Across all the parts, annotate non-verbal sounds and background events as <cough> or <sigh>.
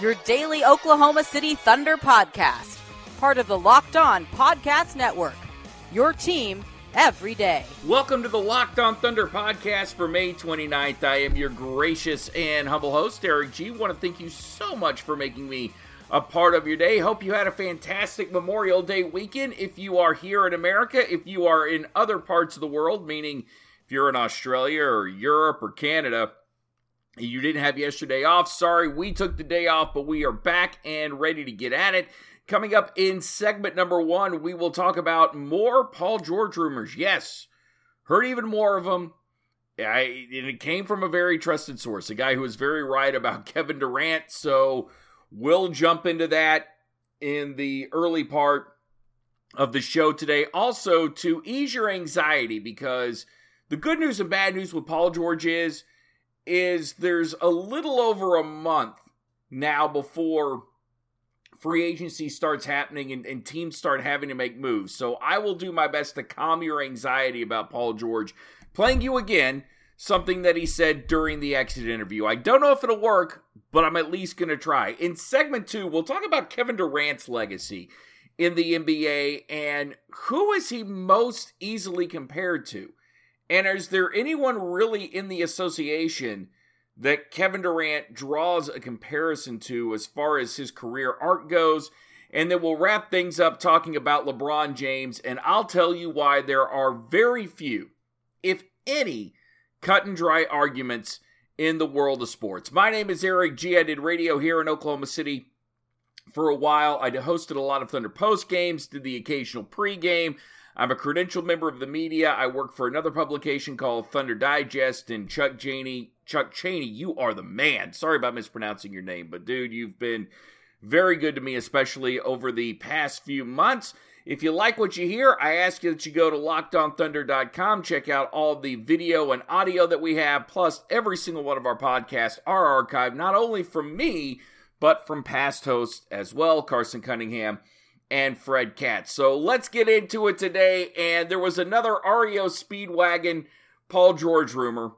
your daily Oklahoma City Thunder podcast, part of the Locked On Podcast Network. Your team every day. Welcome to the Locked On Thunder podcast for May 29th. I am your gracious and humble host, Eric G. Want to thank you so much for making me a part of your day. Hope you had a fantastic Memorial Day weekend. If you are here in America, if you are in other parts of the world, meaning if you're in Australia or Europe or Canada, you didn't have yesterday off. Sorry, we took the day off, but we are back and ready to get at it. Coming up in segment number one, we will talk about more Paul George rumors. Yes, heard even more of them. I, and it came from a very trusted source, a guy who was very right about <laughs> Kevin Durant. So we'll jump into that in the early part of the show today. Also, to ease your anxiety, because the good news and bad news with Paul George is, is there's a little over a month now before free agency starts happening and, and, teams start having to make moves. So I will do my best to calm your anxiety about Paul George playing you again, something that he said during the exit interview. I don't know if it'll work, but I'm at least going to try. In segment two, we'll talk about Kevin Durant's legacy in the NBA and who is he most easily compared to? And is there anyone really in the association that Kevin Durant draws a comparison to as far as his career arc goes. And then we'll wrap things up talking about LeBron James. And I'll tell you why there are very few, if any, cut and dry arguments in the world of sports. My name is Eric G. I did radio here in Oklahoma City for a while. I hosted a lot of Thunder post games, did the occasional pregame. I'm a credentialed member of the media. I work for another publication called Thunder Digest, and Chuck Cheney, Chuck Cheney, you are the man. Sorry about mispronouncing your name, but dude, you've been very good to me, especially over the past few months. If you like what you hear, I ask you that you go to lockedonthunder.com, check out all the video and audio that we have, plus every single one of our podcasts are archived, not only from me, but from past hosts as well, Carson Cunningham and Fred Katz. So let's get into it today. And there was another REO Speedwagon Paul George rumor.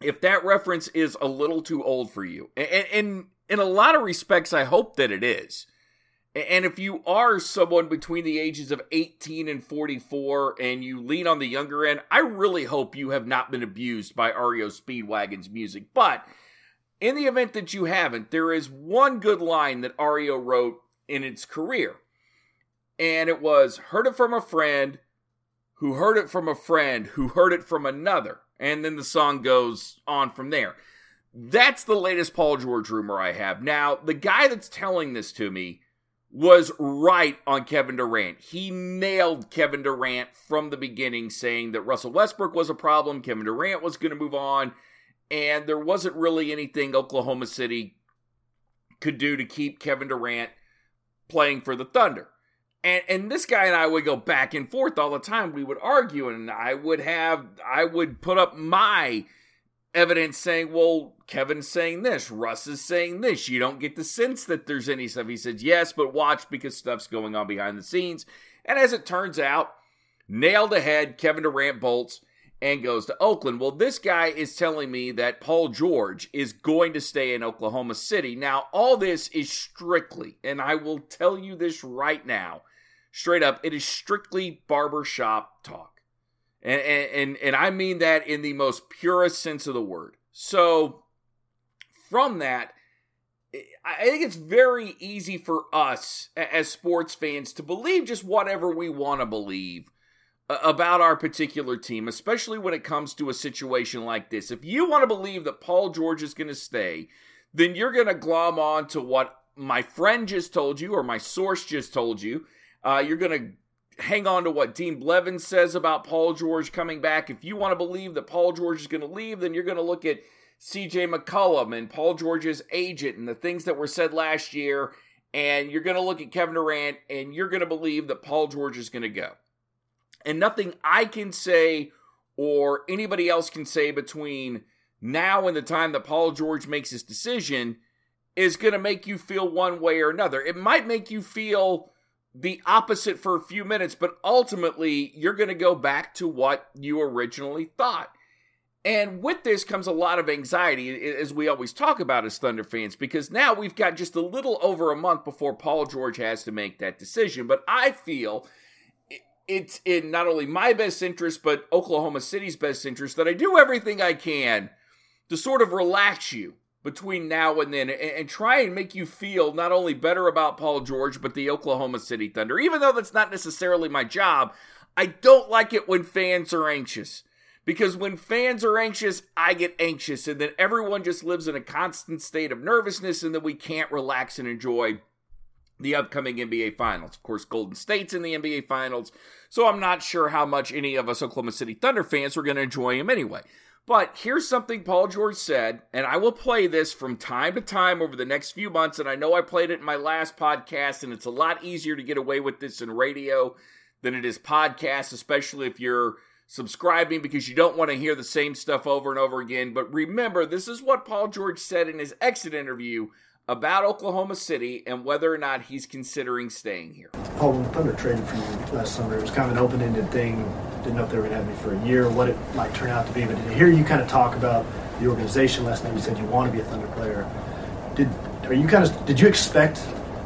If that reference is a little too old for you, and, in a lot of respects, I hope that it is. And if you are someone between the ages of 18 and 44 and you lean on the younger end, I really hope you have not been abused by REO Speedwagon's music. But in the event that you haven't, there is one good line that REO wrote in its career and it was heard it from a friend who heard it from a friend who heard it from another. And then the song goes on from there. That's the latest Paul George rumor I have. Now, the guy that's telling this to me was right on Kevin Durant. He nailed Kevin Durant from the beginning, saying that Russell Westbrook was a problem, Kevin Durant was going to move on, and there wasn't really anything Oklahoma City could do to keep Kevin Durant playing for the Thunder. And and this guy and I would go back and forth all the time. We would argue, and I would have I would put up my evidence saying, well, Kevin's saying this, Russ is saying this. You don't get the sense that there's any stuff. He said, yes, but watch because stuff's going on behind the scenes. And as it turns out, nailed ahead, Kevin Durant bolts and goes to Oakland. Well, this guy is telling me that Paul George is going to stay in Oklahoma City. Now, all this is strictly, and I will tell you this right now, straight up, it is strictly barbershop talk. And, and, and I mean that in the most purest sense of the word. So, from that, I think it's very easy for us as sports fans to believe just whatever we want to believe about our particular team, especially when it comes to a situation like this. If you want to believe that Paul George is going to stay, then you're going to glom on to what my friend just told you or my source just told you uh, you're going to hang on to what Dean Blevins says about Paul George coming back. If you want to believe that Paul George is going to leave, then you're going to look at CJ McCollum and Paul George's agent and the things that were said last year. And you're going to look at Kevin Durant and you're going to believe that Paul George is going to go. And nothing I can say or anybody else can say between now and the time that Paul George makes his decision is going to make you feel one way or another. It might make you feel the opposite for a few minutes, but ultimately you're going to go back to what you originally thought. And with this comes a lot of anxiety, as we always talk about as Thunder fans, because now we've got just a little over a month before Paul George has to make that decision. But I feel it's in not only my best interest, but Oklahoma City's best interest that I do everything I can to sort of relax you between now and then and, and, try and make you feel not only better about Paul George, but the Oklahoma City Thunder. Even though that's not necessarily my job, I don't like it when fans are anxious. Because when fans are anxious, I get anxious, and then everyone just lives in a constant state of nervousness, and then we can't relax and enjoy the upcoming NBA Finals. Of course, Golden State's in the NBA Finals, so I'm not sure how much any of us Oklahoma City Thunder fans are going to enjoy him anyway. But here's something Paul George said, and I will play this from time to time over the next few months. And I know I played it in my last podcast, and it's a lot easier to get away with this in radio than it is podcast, especially if you're subscribing because you don't want to hear the same stuff over and over again. But remember, this is what Paul George said in his exit interview about Oklahoma City and whether or not he's considering staying here. Paul, when Thunder traded for you last summer, it was kind of an open-ended thing. Didn't know if they were going to have me for a year, what it might turn out to be. But to hear you kind of talk about the organization last night, you said you want to be a Thunder player. Did are you kind of did you expect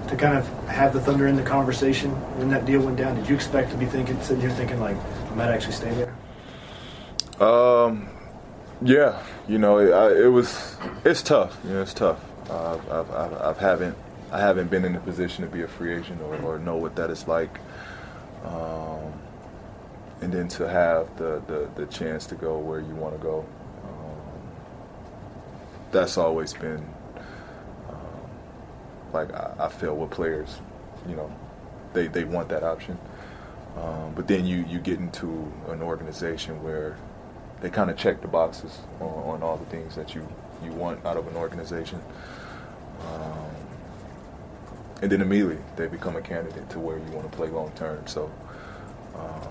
to kind of have the Thunder in the conversation when that deal went down? Did you expect to be thinking, sitting here thinking like I might actually stay there? Um, yeah, you know, it, it was it's tough. Yeah, it's tough. I've, I've, I've, haven't I haven't been in a position to be a free agent or, or know what that is like. Um, and then to have the, the, the, chance to go where you want to go, um, that's always been um, like I, I, feel with players, you know, they, they want that option. Um, but then you, you get into an organization where they kind of check the boxes on, on all the things that you you want out of an organization. Um, and then immediately they become a candidate to where you want to play long term. So, um,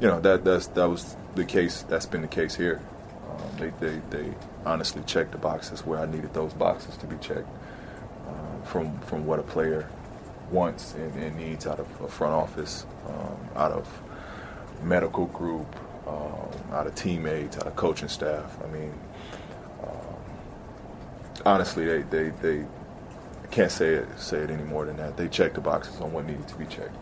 you know that that's that was the case. That's been the case here. Um, they, they they honestly checked the boxes where I needed those boxes to be checked uh, from from what a player wants and, and needs out of a front office, um, out of medical group, um, out of teammates, out of coaching staff. I mean, honestly, they, they, they can't say it say it any more than that. They checked the boxes on what needed to be checked.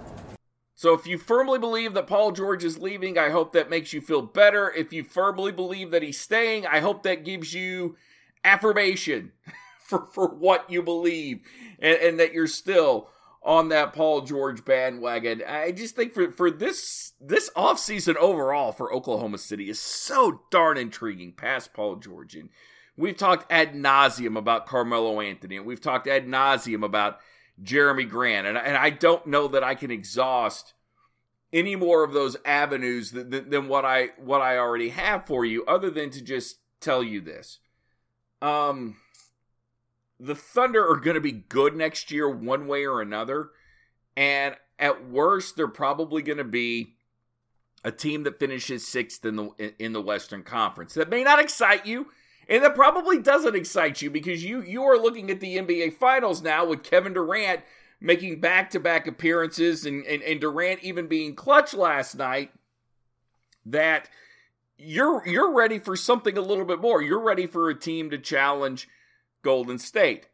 So if you firmly believe that Paul George is leaving, I hope that makes you feel better. If you firmly believe that he's staying, I hope that gives you affirmation <laughs> for, for what you believe and, and that you're still on that Paul George bandwagon. I just think for, for this this offseason overall for Oklahoma City is so darn intriguing past Paul George. And We've talked ad nauseum about Carmelo Anthony, and we've talked ad nauseum about Jerami Grant, and, and I don't know that I can exhaust any more of those avenues than, than, than what I what I already have for you, other than to just tell you this. Um, the Thunder are going to be good next year, one way or another, and at worst, they're probably going to be a team that finishes sixth in the in the Western Conference. That may not excite you. And that probably doesn't excite you because you you are looking at the NBA Finals now with Kevin Durant making back to back appearances and, and, and Durant even being clutch last night. That you're you're ready for something a little bit more. You're ready for a team to challenge Golden State.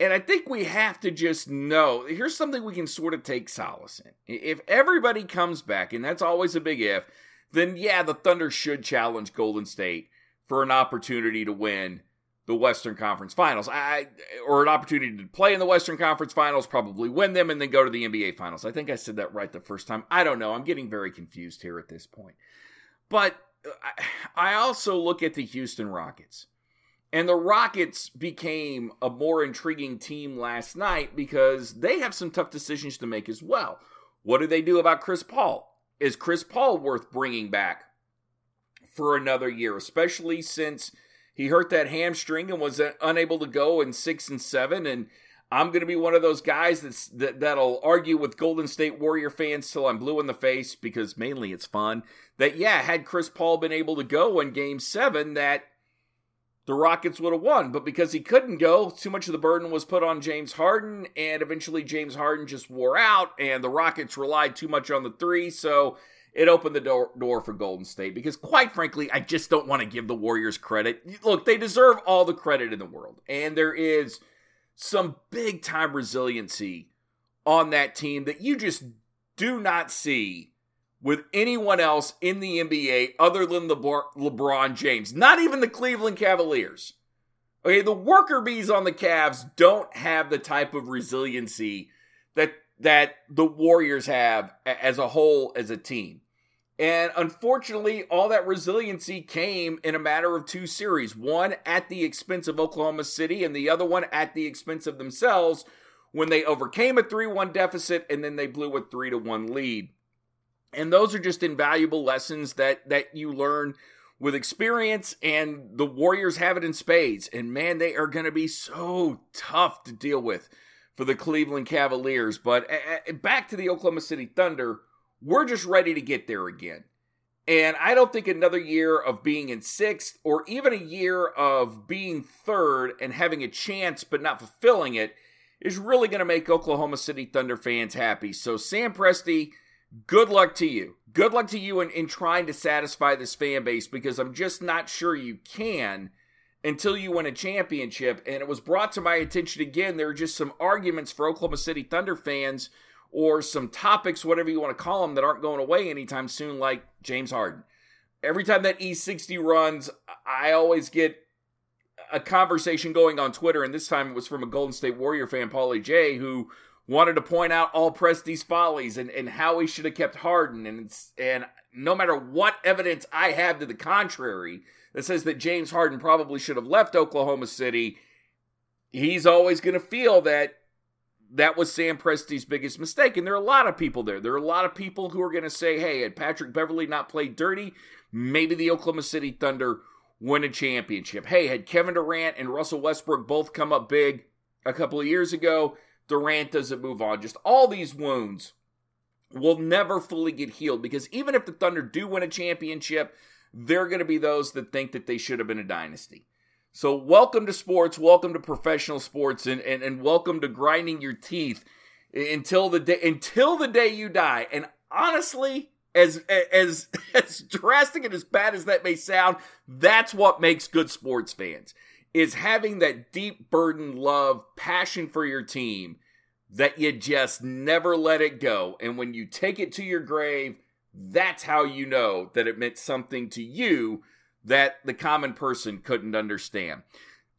And I think we have to just know here's something we can sort of take solace in. If everybody comes back, and that's always a big if, then yeah, the Thunder should challenge Golden State for an opportunity to win the Western Conference Finals. I or an opportunity to play in the Western Conference Finals, probably win them and then go to the NBA Finals. I think I said that right the first time. I don't know. I'm getting very confused here at this point. But uh, I also look at the Houston Rockets. And the Rockets became a more intriguing team last night because they have some tough decisions to make as well. What do they do about Chris Paul? Is Chris Paul worth bringing back for another year, especially since he hurt that hamstring and was unable to go in six and seven. And I'm going to be one of those guys that's, that, that'll argue with Golden State Warrior fans till I'm blue in the face because mainly it's fun. That, yeah, had Chris Paul been able to go in game seven, that the Rockets would have won. But because he couldn't go, too much of the burden was put on James Harden. And eventually James Harden just wore out, and the Rockets relied too much on the three. So it opened the door, door for Golden State because, quite frankly, I just don't want to give the Warriors credit. Look, they deserve all the credit in the world. And there is some big time resiliency on that team that you just do not see with anyone else in the NBA other than LeBron, LeBron James, not even the Cleveland Cavaliers. Okay, the worker bees on the Cavs don't have the type of resiliency that that the Warriors have as a whole as a team. And unfortunately, all that resiliency came in a matter of two series one at the expense of Oklahoma City, and the other one at the expense of themselves when they overcame a 3 1 deficit and then they blew a 3 to 1 lead. And those are just invaluable lessons that, that you learn with experience, and the Warriors have it in spades. And man, they are going to be so tough to deal with for the Cleveland Cavaliers. But uh, back to the Oklahoma City Thunder we're just ready to get there again. And I don't think another year of being in sixth or even a year of being third and having a chance but not fulfilling it is really going to make Oklahoma City Thunder fans happy. So, Sam Presti, good luck to you. Good luck to you in, in trying to satisfy this fan base because I'm just not sure you can until you win a championship. And it was brought to my attention again. There are just some arguments for Oklahoma City Thunder fans or some topics, whatever you want to call them, that aren't going away anytime soon, like James Harden. Every time that E60 runs, I always get a conversation going on Twitter, and this time it was from a Golden State Warrior fan, Paulie J, who wanted to point out all Presti's follies and, and how he should have kept Harden. And, and no matter what evidence I have to the contrary that says that James Harden probably should have left Oklahoma City, he's always going to feel that that was Sam Presti's biggest mistake. And there are a lot of people there. There are a lot of people who are going to say, hey, had Patrick Beverley not played dirty, maybe the Oklahoma City Thunder win a championship. Hey, had Kevin Durant and Russell Westbrook both come up big a couple of years ago, Durant doesn't move on. Just all these wounds will never fully get healed because even if the Thunder do win a championship, they're going to be those that think that they should have been a dynasty. So, welcome to sports, welcome to professional sports, and, and, and welcome to grinding your teeth until the day until the day you die. And honestly, as as <laughs> as drastic and as bad as that may sound, that's what makes good sports fans is having that deep burden love, passion for your team that you just never let it go. And when you take it to your grave, that's how you know that it meant something to you that the common person couldn't understand.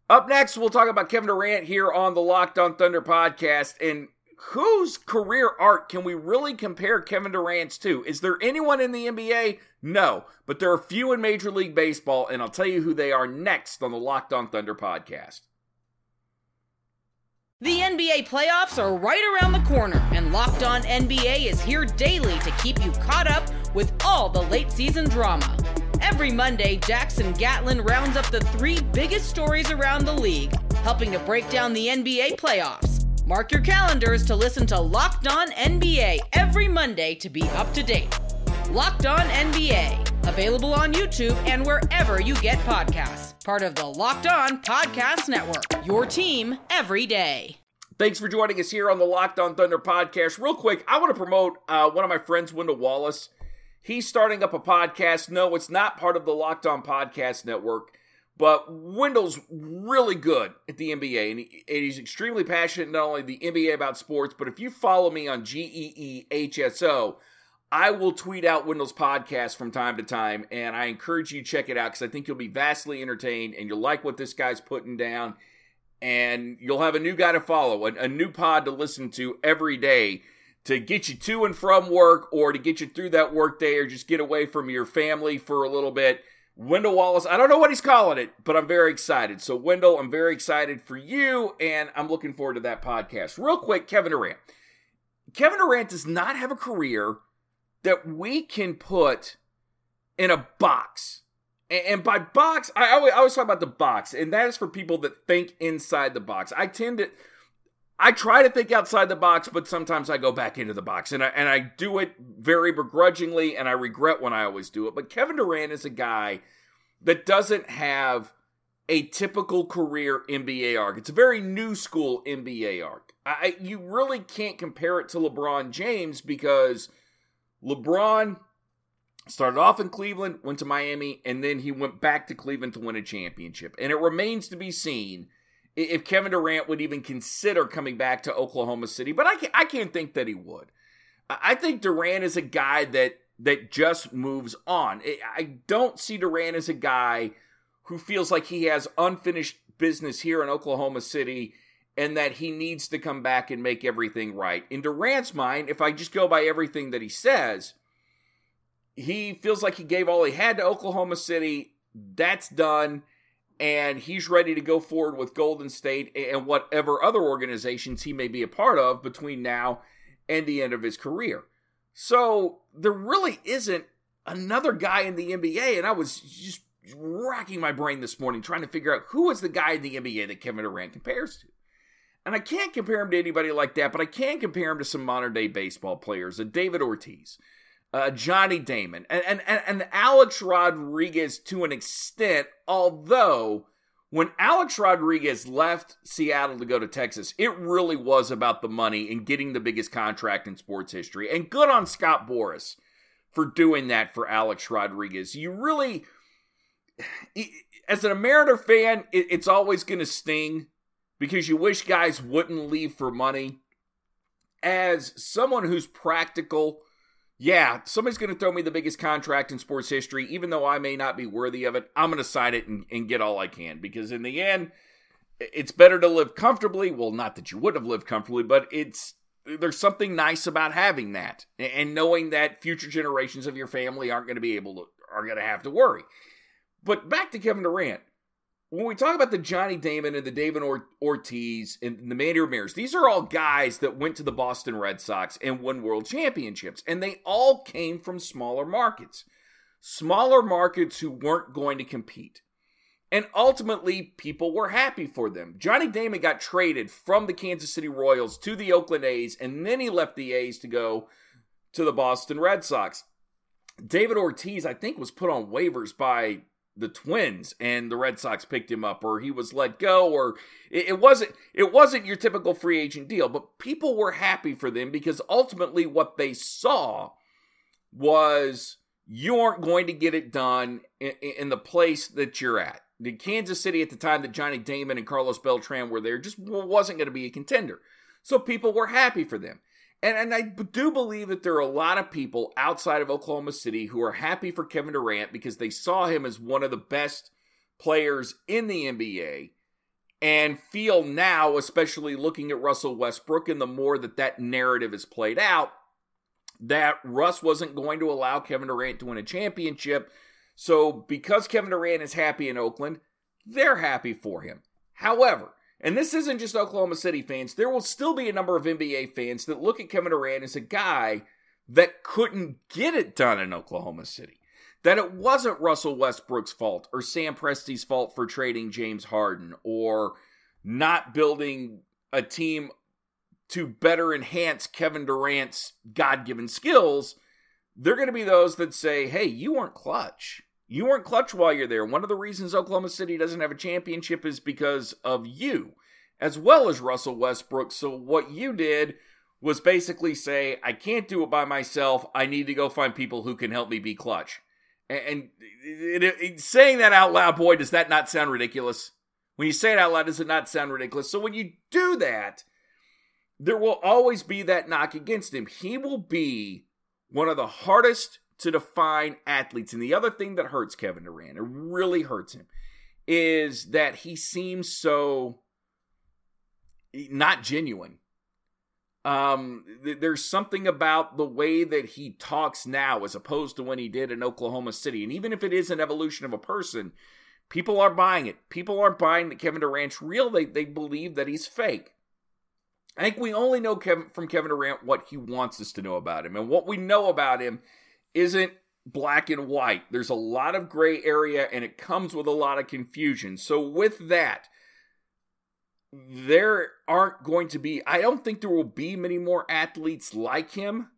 Up next, we'll talk about Kevin Durant here on the Locked on Thunder podcast. And whose career arc can we really compare Kevin Durant's to? Is there anyone in the NBA? No, but there are few in Major League Baseball, and I'll tell you who they are next on the Locked on Thunder podcast. The NBA playoffs are right around the corner, and Locked On NBA is here daily to keep you caught up with all the late season drama. Every Monday, Jackson Gatlin rounds up the three biggest stories around the league, helping to break down the NBA playoffs. Mark your calendars to listen to Locked On NBA every Monday to be up to date. Locked On NBA, available on YouTube and wherever you get podcasts. Part of the Locked On Podcast Network, your team every day. Thanks for joining us here on the Locked On Thunder podcast. Real quick, I want to promote uh, one of my friends, Wendell Wallace. He's starting up a podcast. No, it's not part of the Locked On Podcast Network, but Wendell's really good at the NBA, and, he, and he's extremely passionate not only the NBA about sports, but if you follow me on G E E H S O, I will tweet out Wendell's podcast from time to time, and I encourage you to check it out because I think you'll be vastly entertained and you'll like what this guy's putting down, and you'll have a new guy to follow, a, a new pod to listen to every day to get you to and from work or to get you through that work day or just get away from your family for a little bit. Wendell Wallace, I don't know what he's calling it, but I'm very excited. So, Wendell, I'm very excited for you, and I'm looking forward to that podcast. Real quick, Kevin Durant. Kevin Durant does not have a career that we can put in a box And by box, I always, talk about the box, and that is for people that think inside the box. I tend to, I try to think outside the box, but sometimes I go back into the box, and I and I do it very begrudgingly, and I regret when I always do it. But Kevin Durant is a guy that doesn't have a typical career NBA arc. It's a very new school NBA arc. I, you really can't compare it to LeBron James because LeBron started off in Cleveland, went to Miami, and then he went back to Cleveland to win a championship. And it remains to be seen if Kevin Durant would even consider coming back to Oklahoma City, but I can't, I can't think that he would. I think Durant is a guy that that just moves on. I don't see Durant as a guy who feels like he has unfinished business here in Oklahoma City and that he needs to come back and make everything right. In Durant's mind, if I just go by everything that he says, he feels like he gave all he had to Oklahoma City. That's done. And he's ready to go forward with Golden State and whatever other organizations he may be a part of between now and the end of his career. So there really isn't another guy in the NBA. And I was just racking my brain this morning trying to figure out who is the guy in the NBA that Kevin Durant compares to. And I can't compare him to anybody like that, but I can compare him to some modern day baseball players, a David Ortiz, uh, Johnny Damon, and, and, and, and Alex Rodriguez to an extent, although when Alex Rodriguez left Seattle to go to Texas, it really was about the money and getting the biggest contract in sports history. And good on Scott Boras for doing that for Alex Rodriguez. You really, as an Mariner fan, it's always going to sting because you wish guys wouldn't leave for money. As someone who's practical, yeah, somebody's going to throw me the biggest contract in sports history, even though I may not be worthy of it. I'm going to sign it and, and, get all I can because in the end, it's better to live comfortably. Well, not that you would have lived comfortably, but it's there's something nice about having that and knowing that future generations of your family aren't going to be able to are going to have to worry. But back to Kevin Durant when we talk about the Johnny Damon and the David Ortiz and the Manny Ramirez, these are all guys that went to the Boston Red Sox and won world championships, and they all came from smaller markets. Smaller markets who weren't going to compete. And ultimately, people were happy for them. Johnny Damon got traded from the Kansas City Royals to the Oakland A's, and then he left the A's to go to the Boston Red Sox. David Ortiz, I think, was put on waivers by the Twins and the Red Sox picked him up, or he was let go, or it, it, wasn't it wasn't your typical free agent deal. But people were happy for them because ultimately what they saw was you aren't going to get it done in, in the place that you're at. The Kansas City at the time that Johnny Damon and Carlos Beltran were there just wasn't going to be a contender. So people were happy for them. And, and I do believe that there are a lot of people outside of Oklahoma City who are happy for Kevin Durant because they saw him as one of the best players in the NBA and feel now, especially looking at Russell Westbrook and the more that that narrative is played out, that Russ wasn't going to allow Kevin Durant to win a championship. So because Kevin Durant is happy in Oakland, they're happy for him. However, and this isn't just Oklahoma City fans. There will still be a number of NBA fans that look at Kevin Durant as a guy that couldn't get it done in Oklahoma City. That it wasn't Russell Westbrook's fault or Sam Presti's fault for trading James Harden or not building a team to better enhance Kevin Durant's God given skills. They're going to be those that say, hey, you weren't clutch. You weren't clutch while you're there. One of the reasons Oklahoma City doesn't have a championship is because of you, as well as Russell Westbrook. So what you did was basically say, I can't do it by myself. I need to go find people who can help me be clutch. And saying that out loud, boy, does that not sound ridiculous? When you say it out loud, does it not sound ridiculous? So when you do that, there will always be that knock against him. He will be one of the hardest to define athletes. And the other thing that hurts Kevin Durant, it really hurts him, is that he seems so not genuine. Um, th- there's something about the way that he talks now as opposed to when he did in Oklahoma City. And even if it is an evolution of a person, people are buying it. People aren't buying that Kevin Durant's real. They, they believe that he's fake. I think we only know Kevin, from Kevin Durant what he wants us to know about him. And what we know about him isn't black and white. There's a lot of gray area and it comes with a lot of confusion. So, with that, there aren't going to be, I don't think there will be many more athletes like him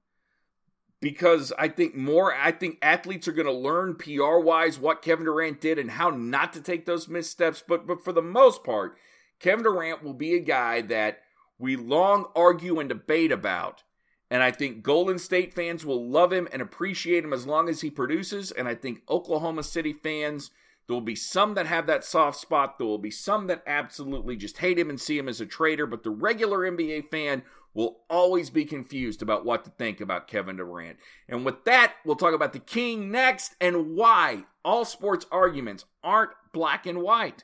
because I think more, I think athletes are going to learn PR wise what Kevin Durant did and how not to take those missteps. But, but for the most part, Kevin Durant will be a guy that we long argue and debate about. And I think Golden State fans will love him and appreciate him as long as he produces. And I think Oklahoma City fans, there will be some that have that soft spot. There will be some that absolutely just hate him and see him as a traitor. But the regular NBA fan will always be confused about what to think about Kevin Durant. And with that, we'll talk about the King next and why all sports arguments aren't black and white.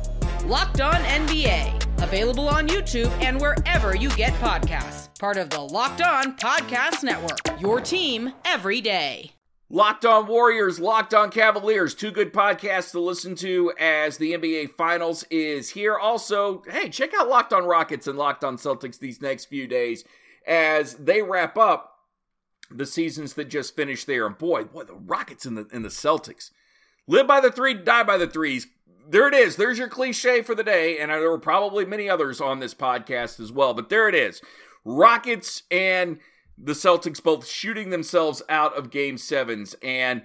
Locked On NBA, available on YouTube and wherever you get podcasts part of the Locked On Podcast Network. Your team every day. Locked On Warriors, Locked On Cavaliers, two good podcasts to listen to as the NBA Finals is here. Also, hey, check out Locked On Rockets and Locked On Celtics these next few days as they wrap up the seasons that just finished there. And boy, boy, the Rockets and the and the Celtics live by the three, die by the threes. There it is. There's your cliche for the day, and there were probably many others on this podcast as well. But there it is. Rockets and the Celtics both shooting themselves out of game sevens. And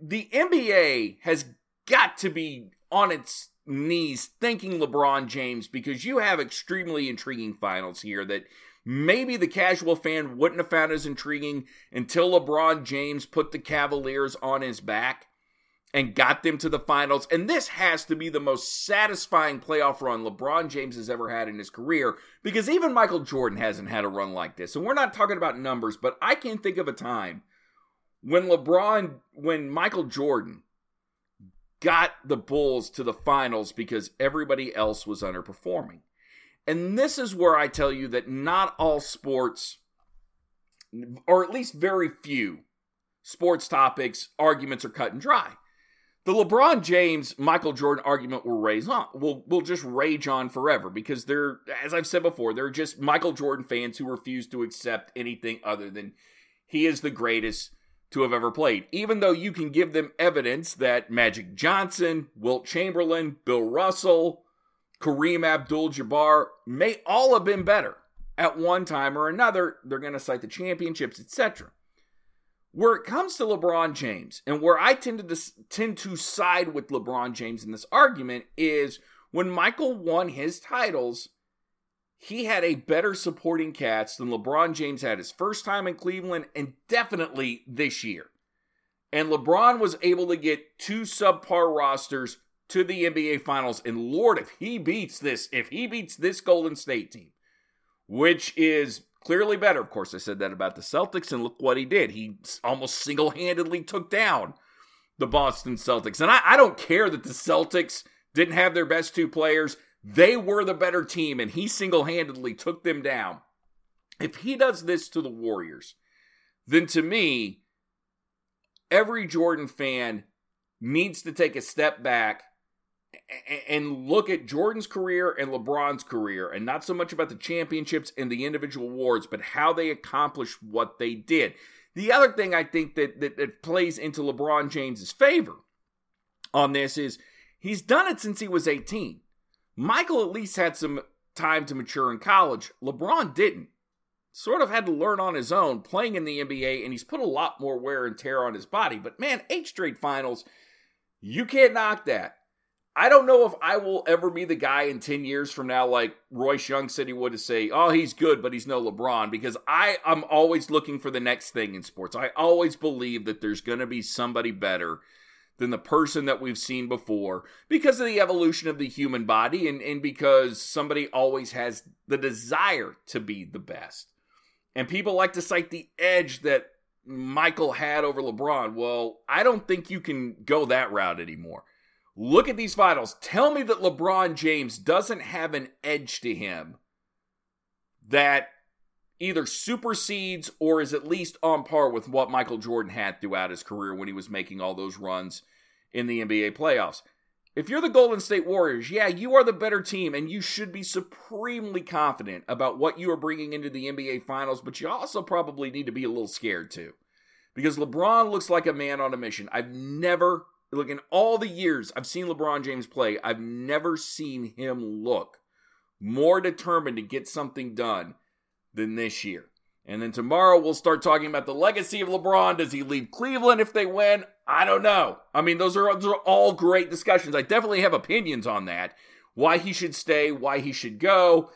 the NBA has got to be on its knees thanking LeBron James because you have extremely intriguing finals here that maybe the casual fan wouldn't have found as intriguing until LeBron James put the Cavaliers on his back and got them to the finals. And this has to be the most satisfying playoff run LeBron James has ever had in his career because even Michael Jordan hasn't had a run like this. And we're not talking about numbers, but I can't think of a time when LeBron, when Michael Jordan got the Bulls to the finals because everybody else was underperforming. And this is where I tell you that not all sports, or at least very few sports topics, arguments are cut and dry the LeBron James Michael Jordan argument will raise on will will just rage on forever because they're as I've said before they're just Michael Jordan fans who refuse to accept anything other than he is the greatest to have ever played. Even though you can give them evidence that Magic Johnson, Wilt Chamberlain, Bill Russell, Kareem Abdul-Jabbar may all have been better at one time or another they're going to cite the championships etc where it comes to LeBron James, and where I tend to tend to side with LeBron James in this argument is when Michael won his titles, he had a better supporting cast than LeBron James had his first time in Cleveland and definitely this year. And LeBron was able to get two subpar rosters to the NBA Finals. And Lord, if he beats this, if he beats this Golden State team, which is clearly better. Of course, I said that about the Celtics, and look what he did. He almost single handedly took down the Boston Celtics. And I, I, don't care that the Celtics didn't have their best two players, they were the better team, and he single handedly took them down. If he does this to the Warriors, then to me, every Jordan fan needs to take a step back and look at Jordan's career and LeBron's career, and not so much about the championships and the individual awards, but how they accomplished what they did. The other thing I think that, that, that plays into LeBron James's favor on this is he's done it since he was 18. Michael at least had some time to mature in college. LeBron didn't. Sort of had to learn on his own playing in the NBA, and he's put a lot more wear and tear on his body. But man, eight straight finals, you can't knock that. I don't know if I will ever be the guy in 10 years from now, like Royce Young said he would, to say, oh, he's good, but he's no LeBron, because I, I'm always looking for the next thing in sports. I always believe that there's going to be somebody better than the person that we've seen before because of the evolution of the human body and, and because somebody always has the desire to be the best. And people like to cite the edge that Michael had over LeBron. Well, I don't think you can go that route anymore Look at these finals. Tell me that LeBron James doesn't have an edge to him that either supersedes or is at least on par with what Michael Jordan had throughout his career when he was making all those runs in the NBA playoffs. If you're the Golden State Warriors, yeah, you are the better team and you should be supremely confident about what you are bringing into the NBA Finals, but you also probably need to be a little scared too. Because LeBron looks like a man on a mission. I've never, look, in all the years I've seen LeBron James play, I've never seen him look more determined to get something done than this year. And then tomorrow we'll start talking about the legacy of LeBron. Does he leave Cleveland if they win? I don't know. I mean, those are, those are all great discussions. I definitely have opinions on that. Why he should stay, why he should go,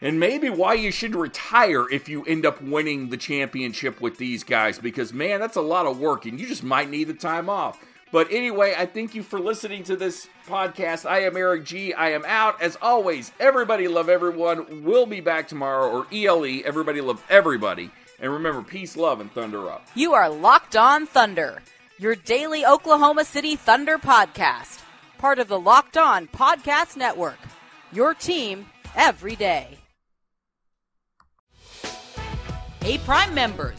and maybe why you should retire if you end up winning the championship with these guys. Because, man, that's a lot of work, and you just might need the time off. But anyway, I thank you for listening to this podcast. I am Eric G. I am out. As always, everybody love everyone. We'll be back tomorrow, or ELE, everybody love everybody. And remember, peace, love, and thunder up. You are Locked On Thunder, your daily Oklahoma City Thunder podcast, part of the Locked On Podcast Network. Your team every day. Hey, Prime members